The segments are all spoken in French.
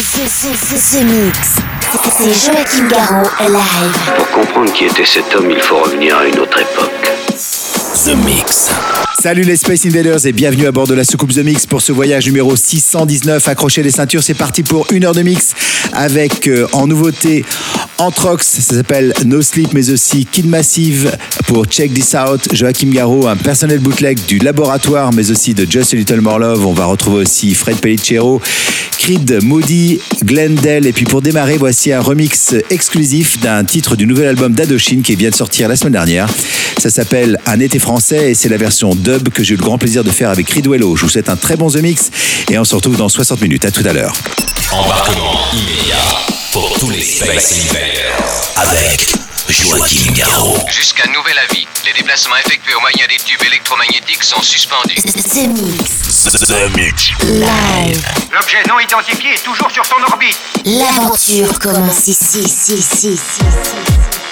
The Mix. C'est Joachim Garraud live. Pour comprendre qui était cet homme, il faut revenir à une autre époque. The Mix. Salut les Space Invaders et bienvenue à bord de la soucoupe The Mix pour ce voyage numéro 619. Accrochez les ceintures, c'est parti pour une heure de mix avec euh, en nouveauté Anthrox, ça s'appelle No Sleep, mais aussi Kid Massive pour Check This Out, Joachim Garraud, un personnel bootleg du laboratoire, mais aussi de Just Little More Love. On va retrouver aussi Fred Pellicero, Creed, Moody, Glendale. Et puis pour démarrer, voici un remix exclusif d'un titre du nouvel album d'Adoshin qui vient de sortir la semaine dernière. Ça s'appelle Un été français et c'est la version dub que j'ai eu le grand plaisir de faire avec Ridwello. Je vous souhaite un très bon The Mix et on se retrouve dans 60 minutes. À tout à l'heure. Embarquement immédiat pour tous les Space Invaders. Avec Joachim Garraud. Jusqu'à nouvel avis, les déplacements effectués au moyen des tubes électromagnétiques sont suspendus. The Mix. The Mix. Live. L'objet non identifié est toujours sur son orbite. L'aventure commence ici, ici, ici, ici.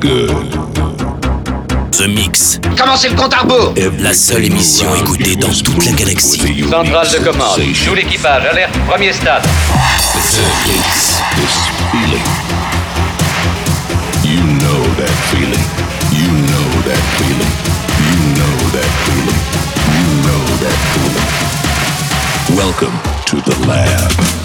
Good. The Mix. Commencez le compte à rebours La seule émission écoutée dans toute la galaxie. Centrale de commande. Tout l'équipage, alerte, premier stade. The Mix. This feeling. You know that feeling. You know that feeling. You know that feeling. You know that feeling. Welcome to the lab.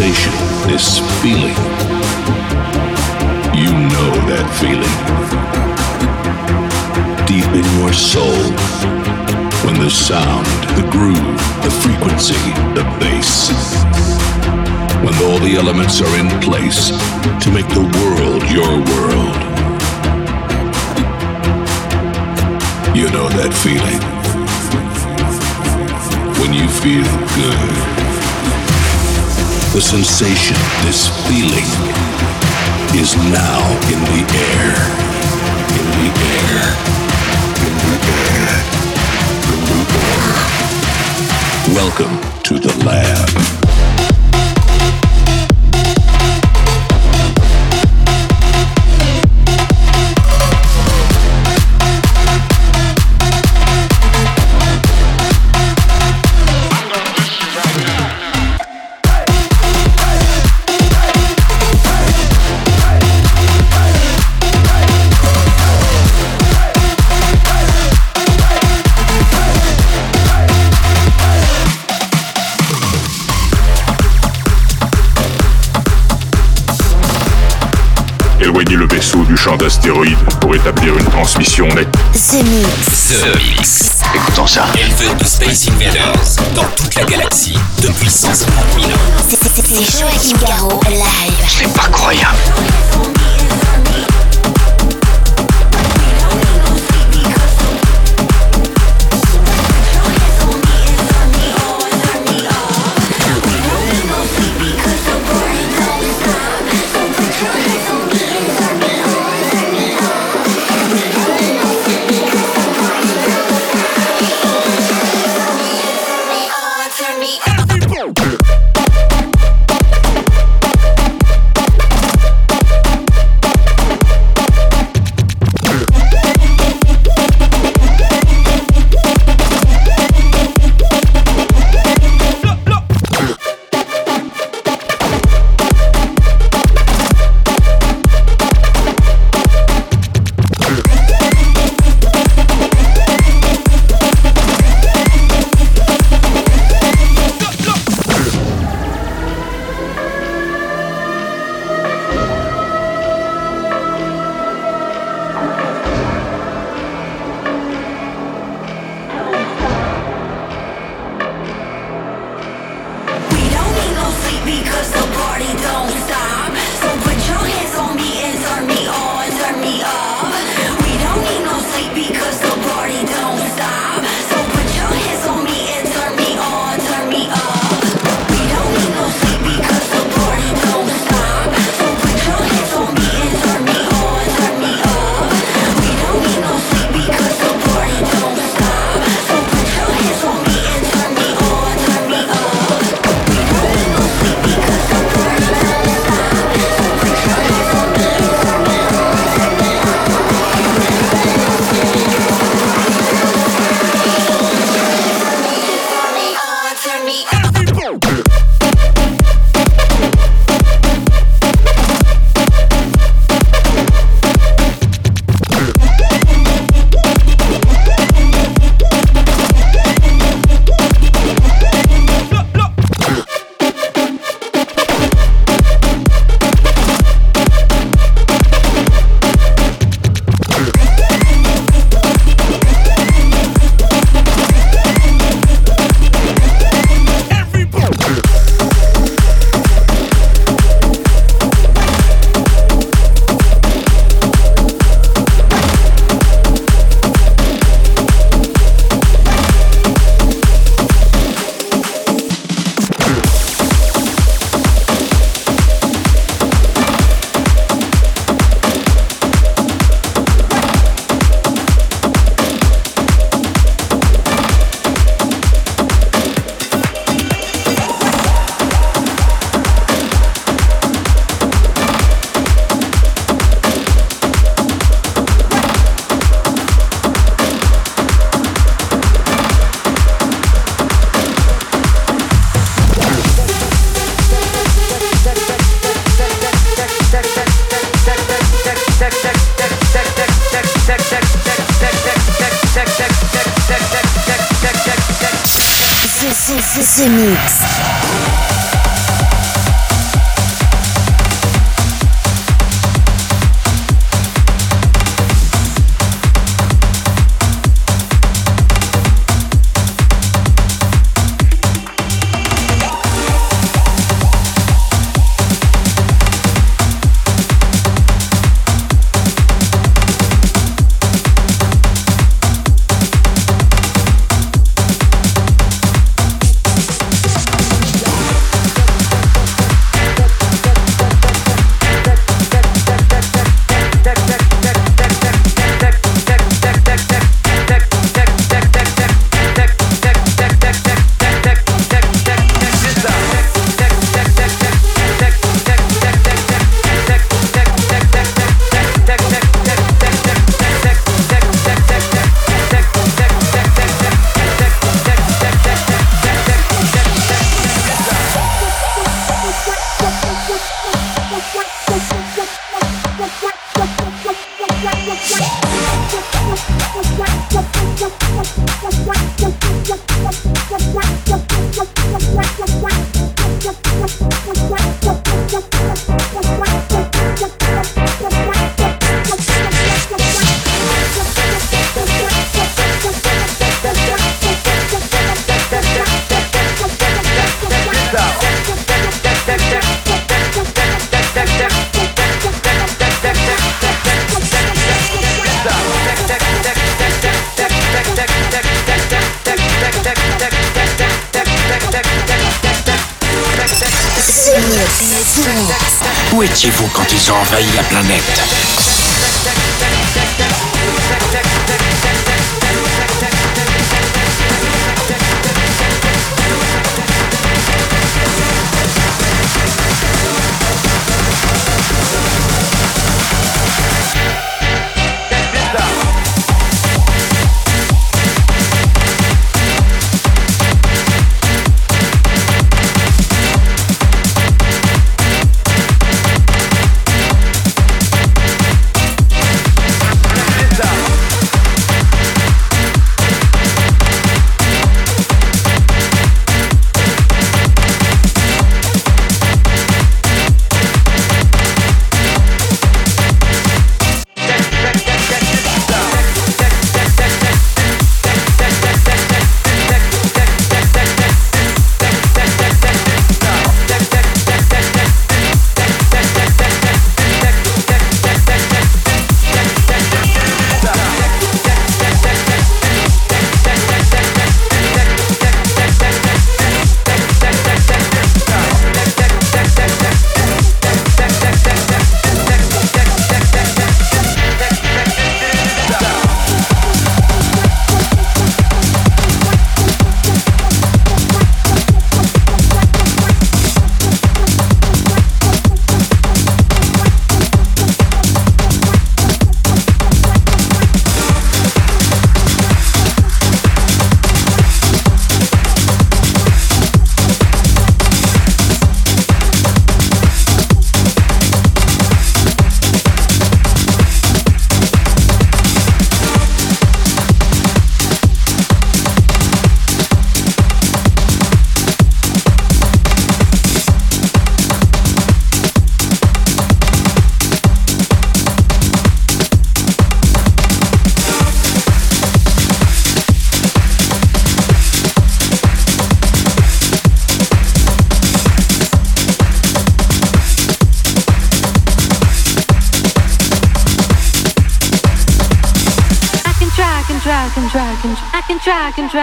Sensation, this feeling. You know that feeling. Deep in your soul. When the sound, the groove, the frequency, the bass. When all the elements are in place to make the world your world. You know that feeling. When you feel good. The sensation, this feeling, is now in the air. In the air. In the air. In the air. Welcome to the lab. Pour établir une transmission nette. The Mix. The Mix. Écoutons ça. Éleveur de Space Invaders dans toute la galaxie depuis 150 000 ans. C'est- Joachim Garraud, live. C'est pas croyable.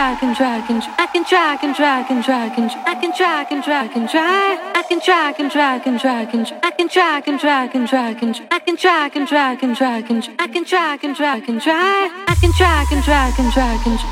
Drag and drag and I can drag and drag and drag and I can drag and drag and drag I can drag and drag and drag and I can drag and drag and drag and I can drag and drag and drag and I can drag and drag and drag I can drag and drag and drag and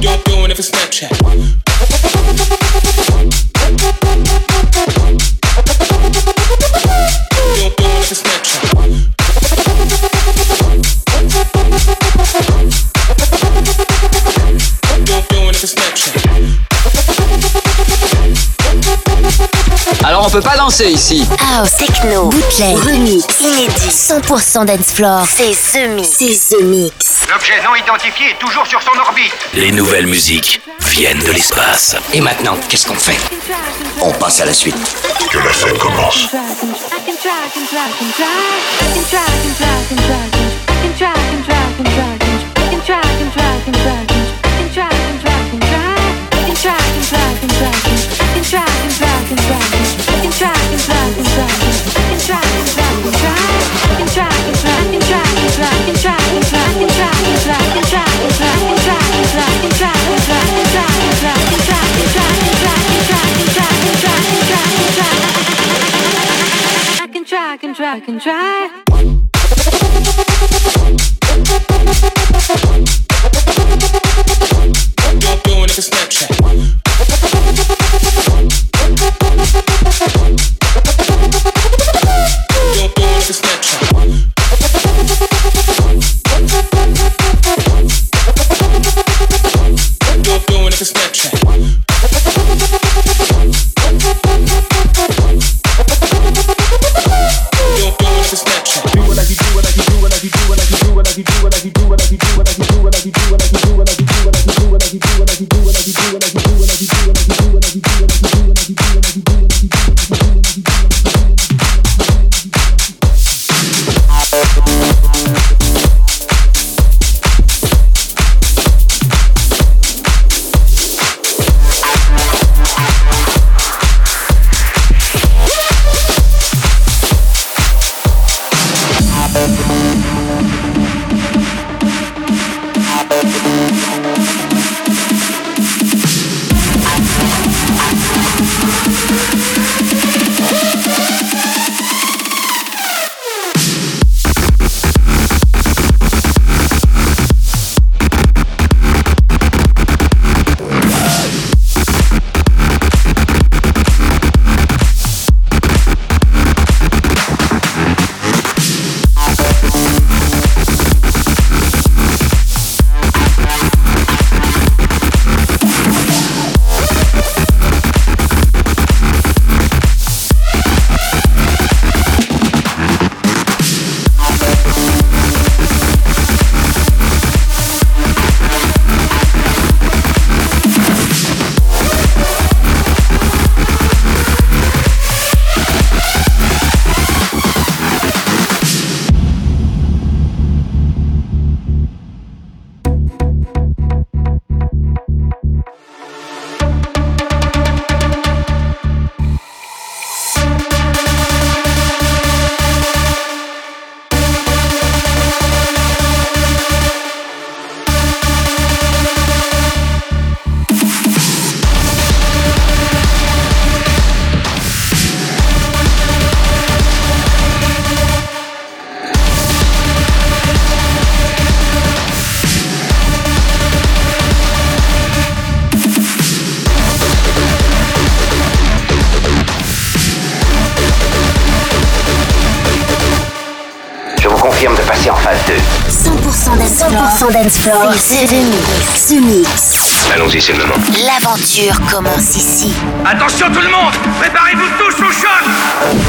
Don't do it if it's Snapchat. On peut pas danser ici. House, techno, bootleg, remix, inédit, 100% dance floor. C'est The Mix. C'est The Mix. L'objet non identifié est toujours sur son orbite. Les nouvelles musiques viennent de l'espace. Et maintenant, qu'est-ce qu'on fait On passe à la suite. Que la fête commence. I try, and try. You're doing is a Snapchat. C'est Mix. Mix. Allons-y, c'est le moment. L'aventure commence ici. Attention tout le monde Préparez-vous tous au choc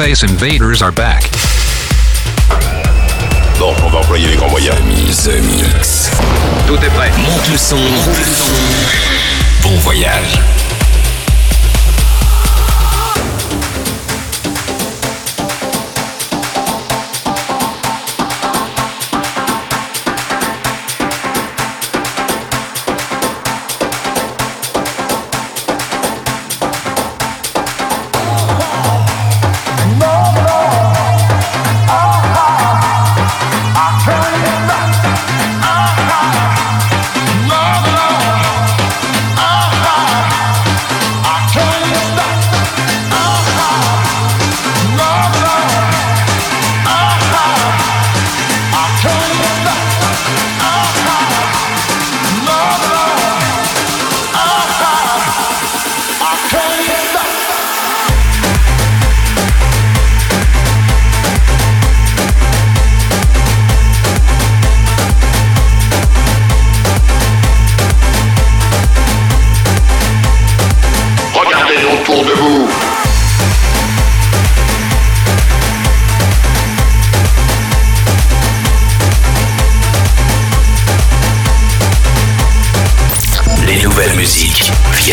Space Invaders are back. Bon, on va employer les grands moyens. The Mix. Tout est prêt. Monte le son. Monte le son. Bon voyage.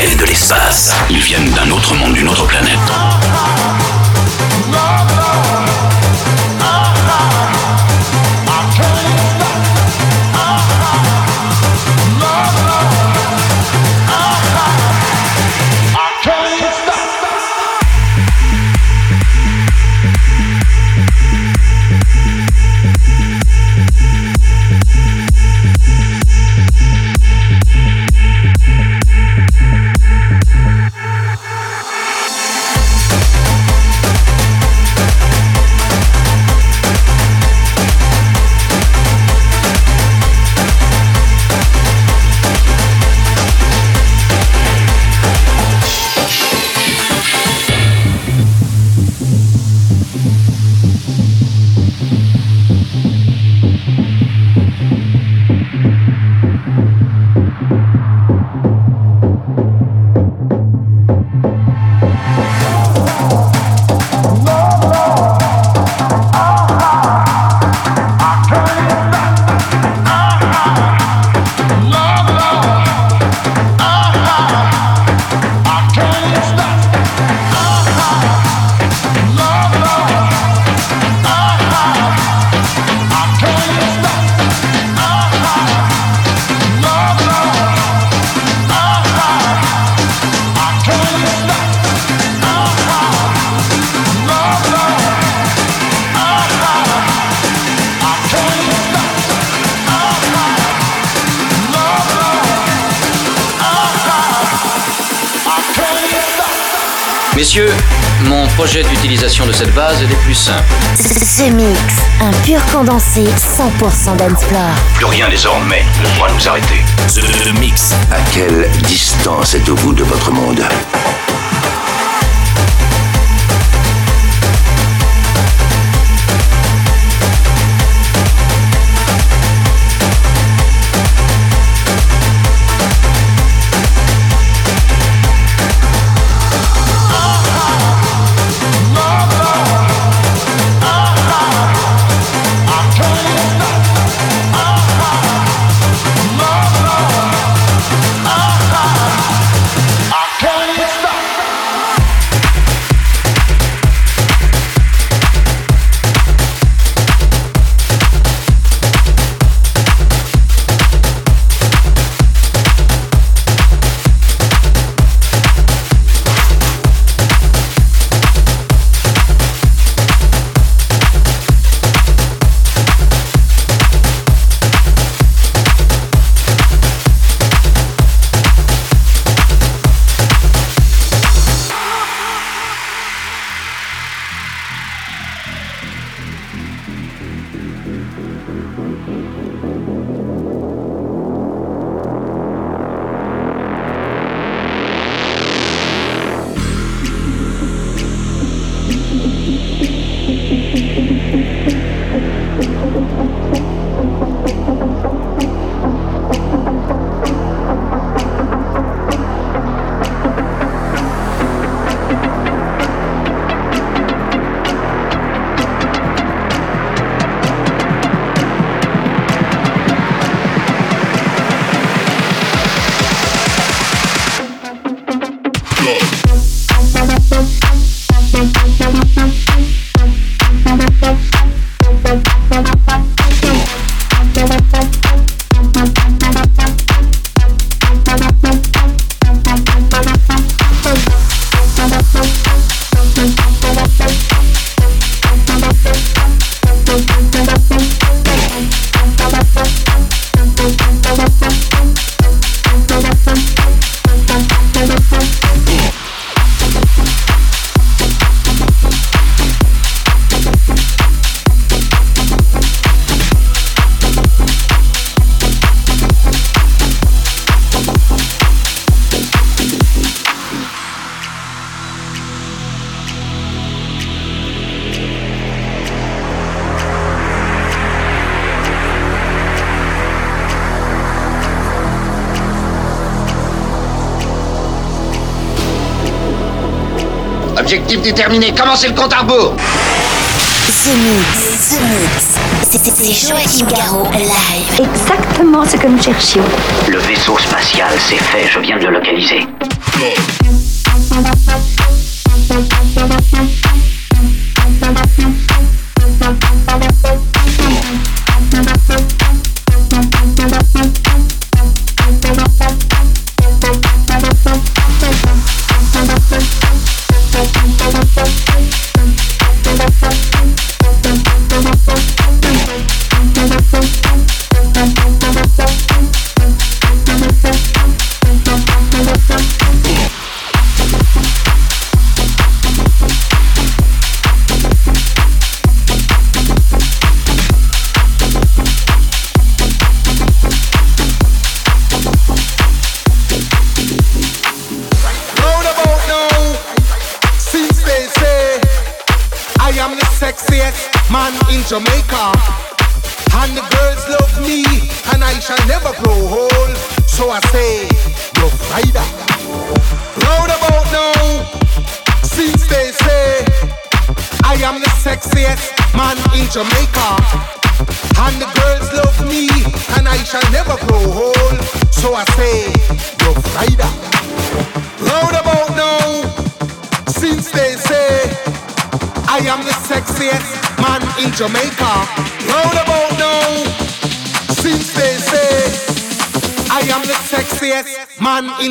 De l'espace. Ils viennent d'un autre monde, d'une autre planète. Messieurs, mon projet d'utilisation de cette base est des plus simples. The Mix, un pur condensé 100% dancefloor. Plus rien désormais ne pourra nous arrêter. The Mix. À quelle distance êtes-vous de votre monde? est terminée. Commencez le compte à rebours. The Mix. The Mix. C'était Joachim live. Exactement ce que nous cherchions. Le vaisseau spatial, c'est fait. Je viens de le localiser.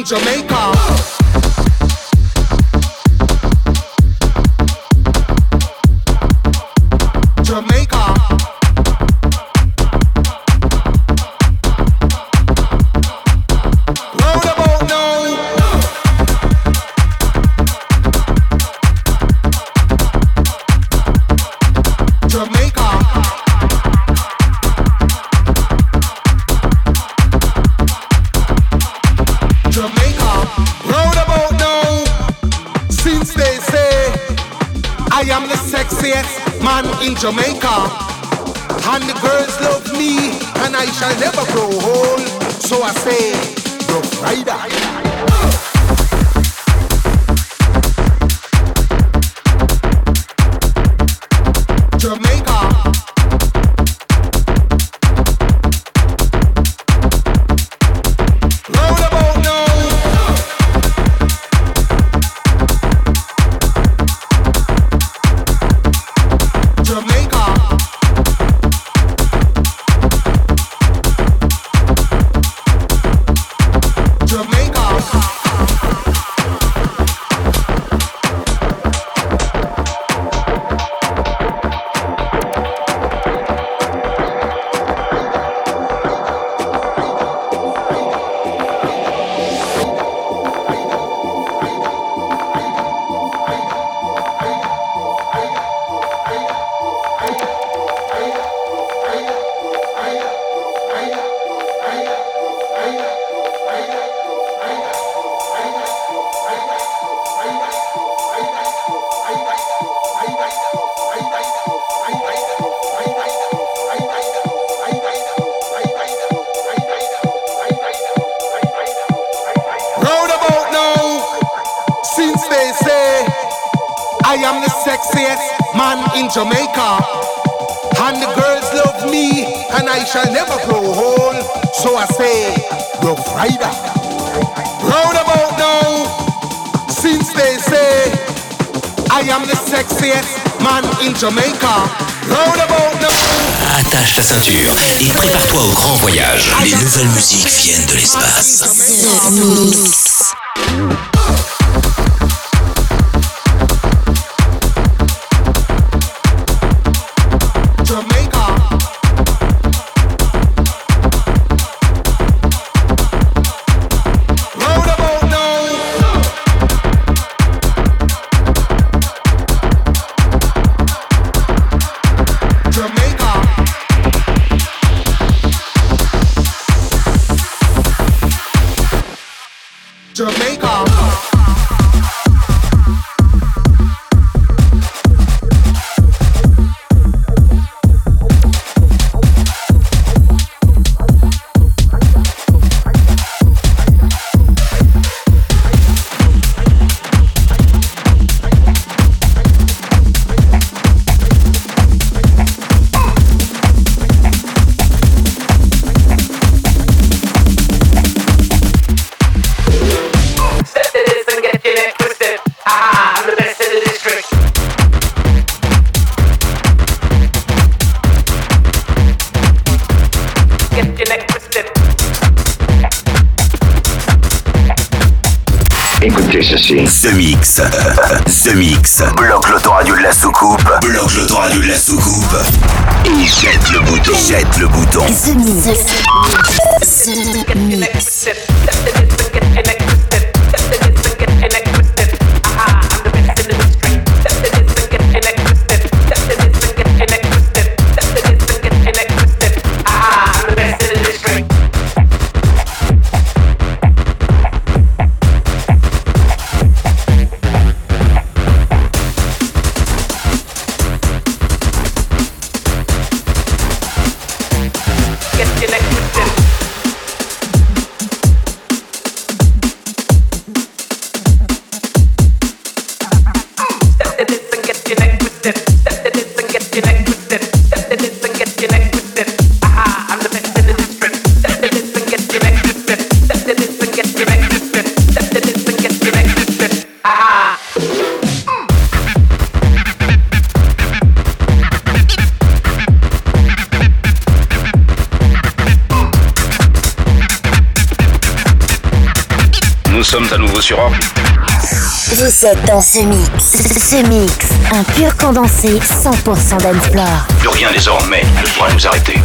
Jamaica. music. sommes à nouveau sur Orge. Vous êtes dans ce mix. Ce mix. Un pur condensé 100% d'Enflore. Plus rien désormais ne pourra nous arrêter.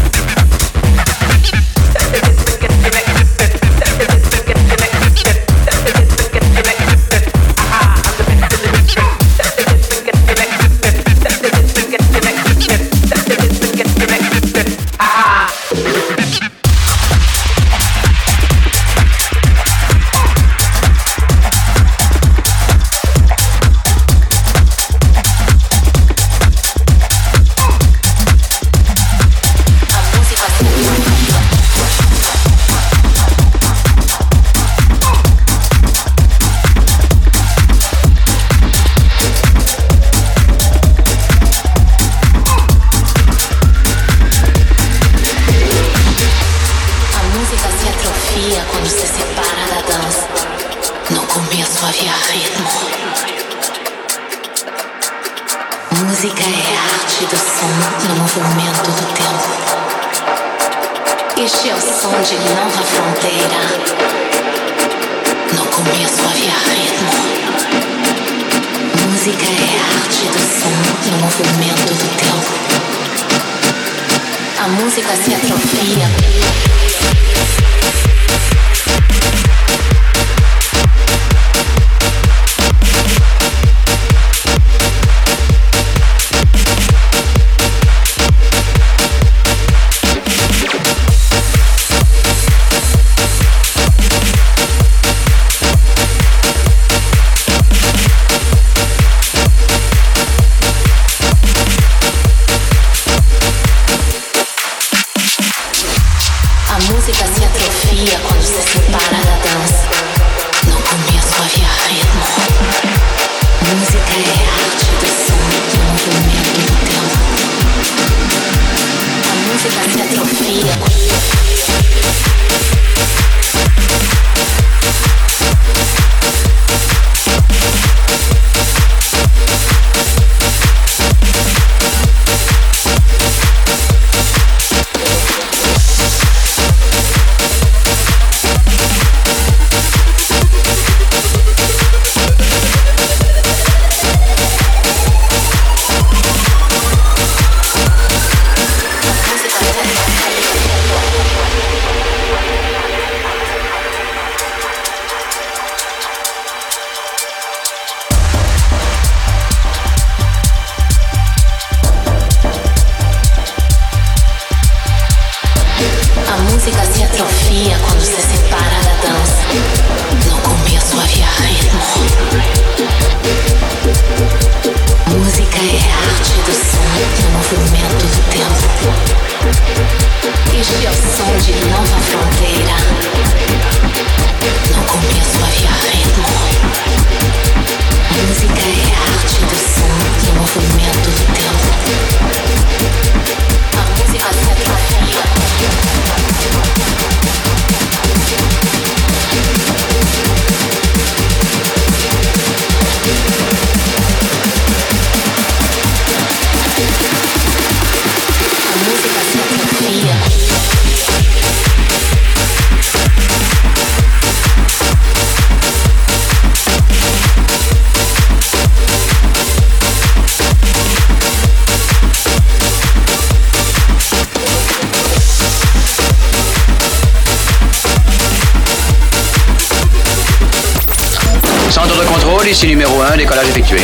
ici numéro 1, décollage effectué.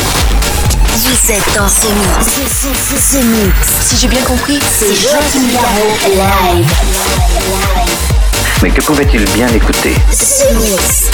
Vous êtes dans ce mix. Ce, ce, ce, mix. Si j'ai bien compris, c'est Joachim Garraud live. Mais que pouvait-il bien écouter? Ce mix.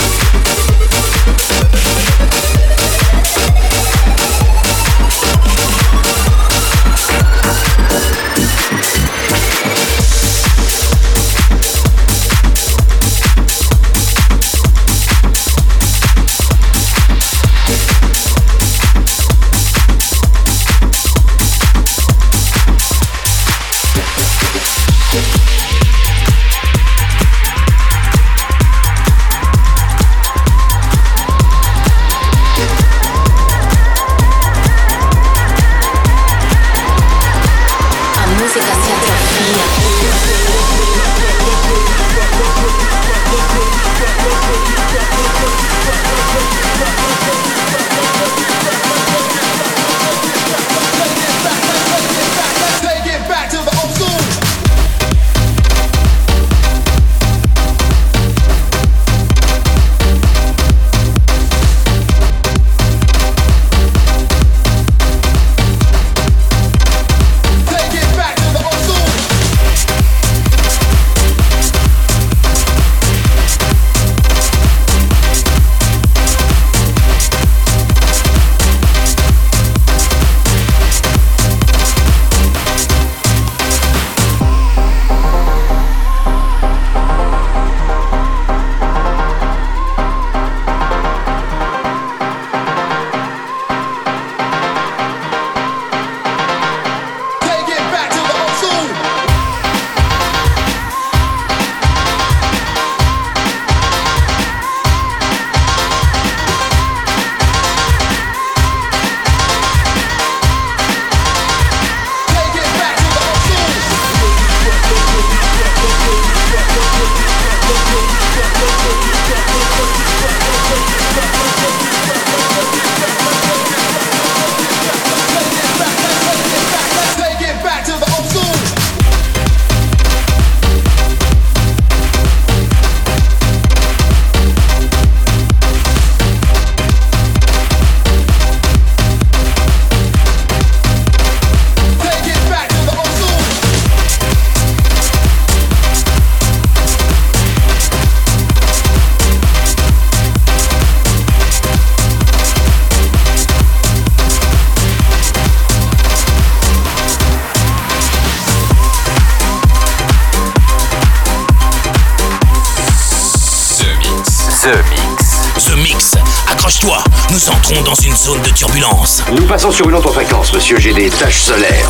dans une zone de turbulence. Nous passons sur une autre fréquence, monsieur. J'ai des taches solaires.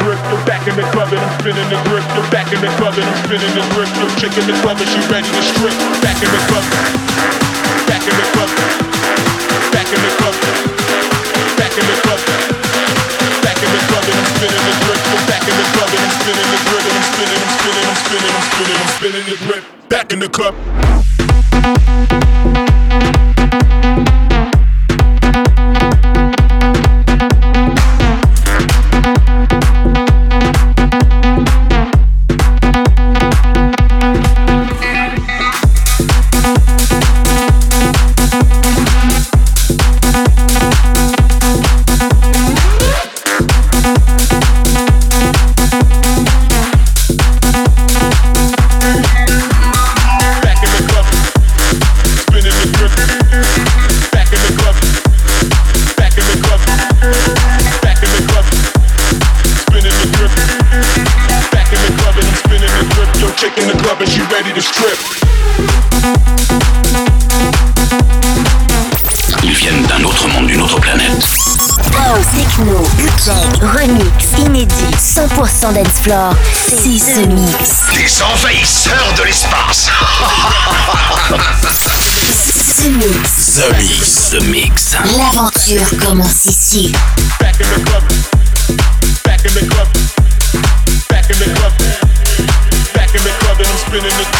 Grip. We're back in the club and I'm spinning the grip. We're back in the club and I'm spinning the grip. Your chick the club and she ready to strip. Back in the club. Back in the club. Back in the club. Back in the club. Back in the club and I'm spinning the grip. We're back in the club and I'm spinning the grip and I'm spinning, I'm spinning, I'm spinning, I'm spinning, I'm spinning the grip. Back in the club. Floor. C'est ce mix. Les envahisseurs de l'espace. Ce mix. The Mix. The Mix. L'aventure commence ici. Back in the club, back in the club, back in the club, back in the club and I'm spinning the.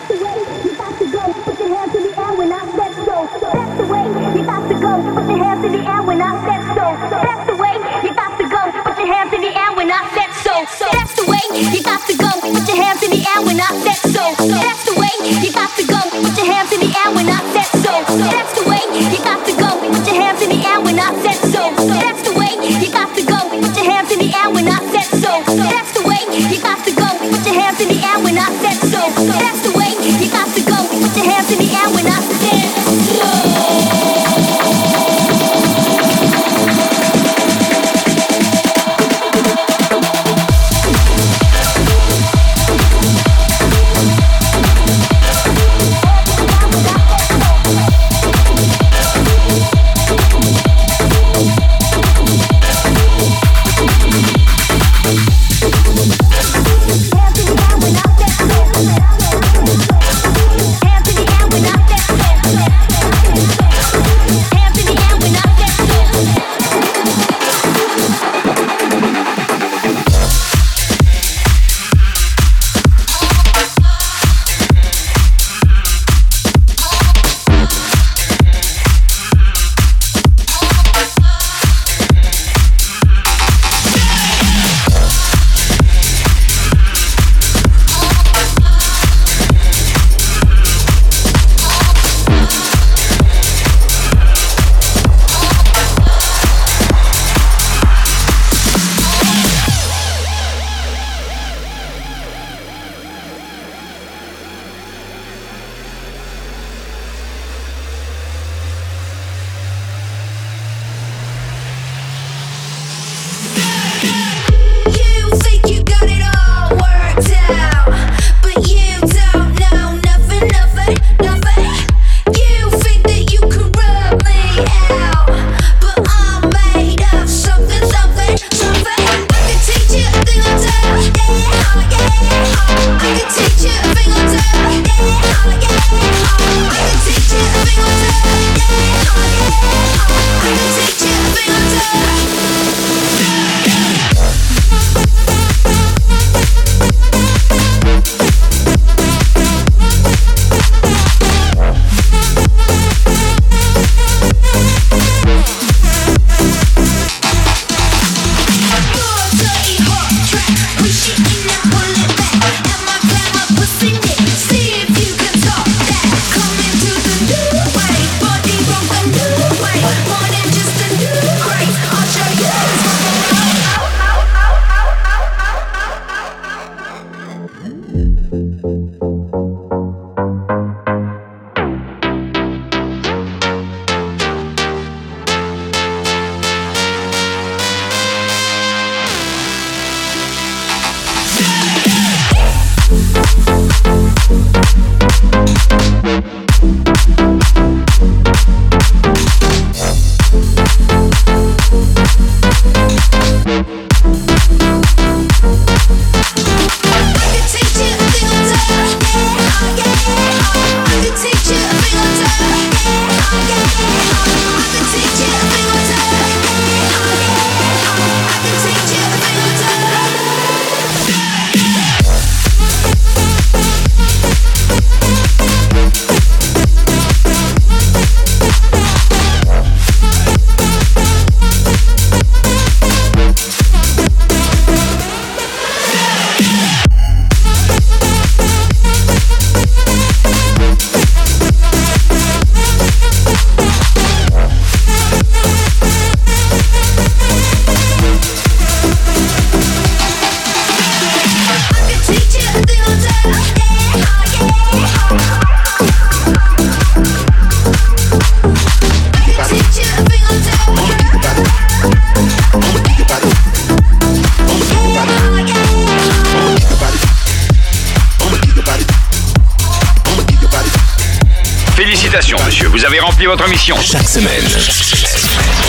Vous avez rempli votre mission. Chaque semaine,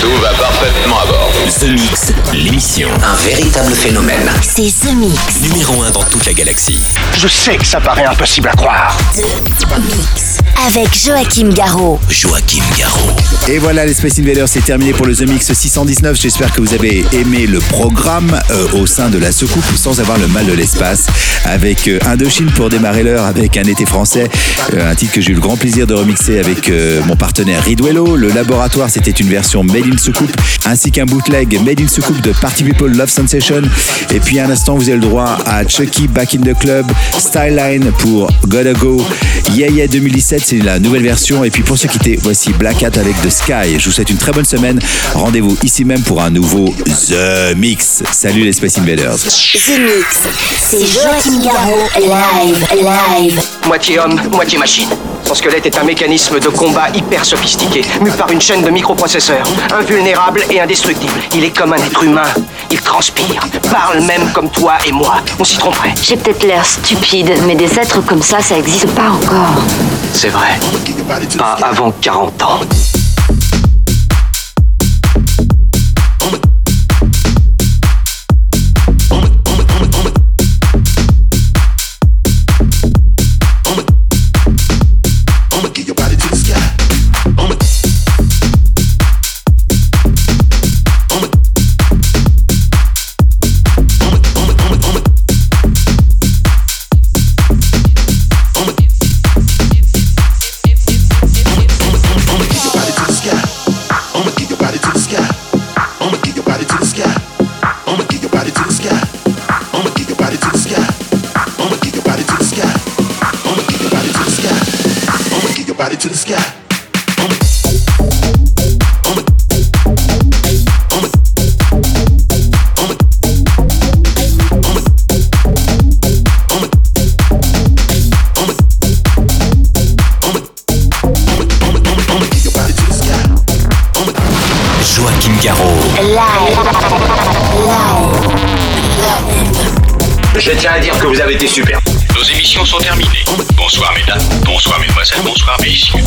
Tout va parfaitement à bord. The Mix, l'émission. Un véritable phénomène. C'est The Mix. Numéro 1 dans toute la galaxie. Je sais que ça paraît impossible à croire. The Mix. Avec Joachim Garraud. Joachim Garraud. Et voilà, les Space Invaders, c'est terminé pour le The Mix 619. J'espère que vous avez aimé le programme euh, au sein de la soucoupe sans avoir le mal de l'espace. Avec euh, Indochine pour démarrer l'heure, avec un été français, euh, un titre que j'ai eu le grand plaisir de remixer avec euh, mon partenaire Ridwello. Le laboratoire, c'était une version Made in Soucoupe, ainsi qu'un bootleg Made in Soucoupe de Party People Love Sensation. Et puis à un instant, vous avez le droit à Chucky Back in the Club, Styline pour Gotta Go, Yeah Yeah 2017, c'est la nouvelle version. Et puis pour se quitter, voici Black Hat avec The Sky. Je vous souhaite une très bonne semaine. Rendez-vous ici même pour un nouveau The Mix. Salut les Space Invaders. The Mix. C'est Joachim Garraud. Live. Live. Moitié homme, moitié machine. Son squelette est un mécanisme de combat hyper sophistiqué, mu par une chaîne de microprocesseurs, invulnérable et indestructible. Il est comme un être humain. Il transpire, parle même comme toi et moi. On s'y tromperait. J'ai peut-être l'air stupide, mais des êtres comme ça, ça existe pas encore. C'est vrai. Pas avant 40 ans.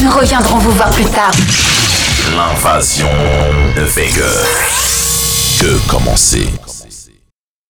Nous reviendrons vous voir plus tard. L'invasion de Vega. Que commencer?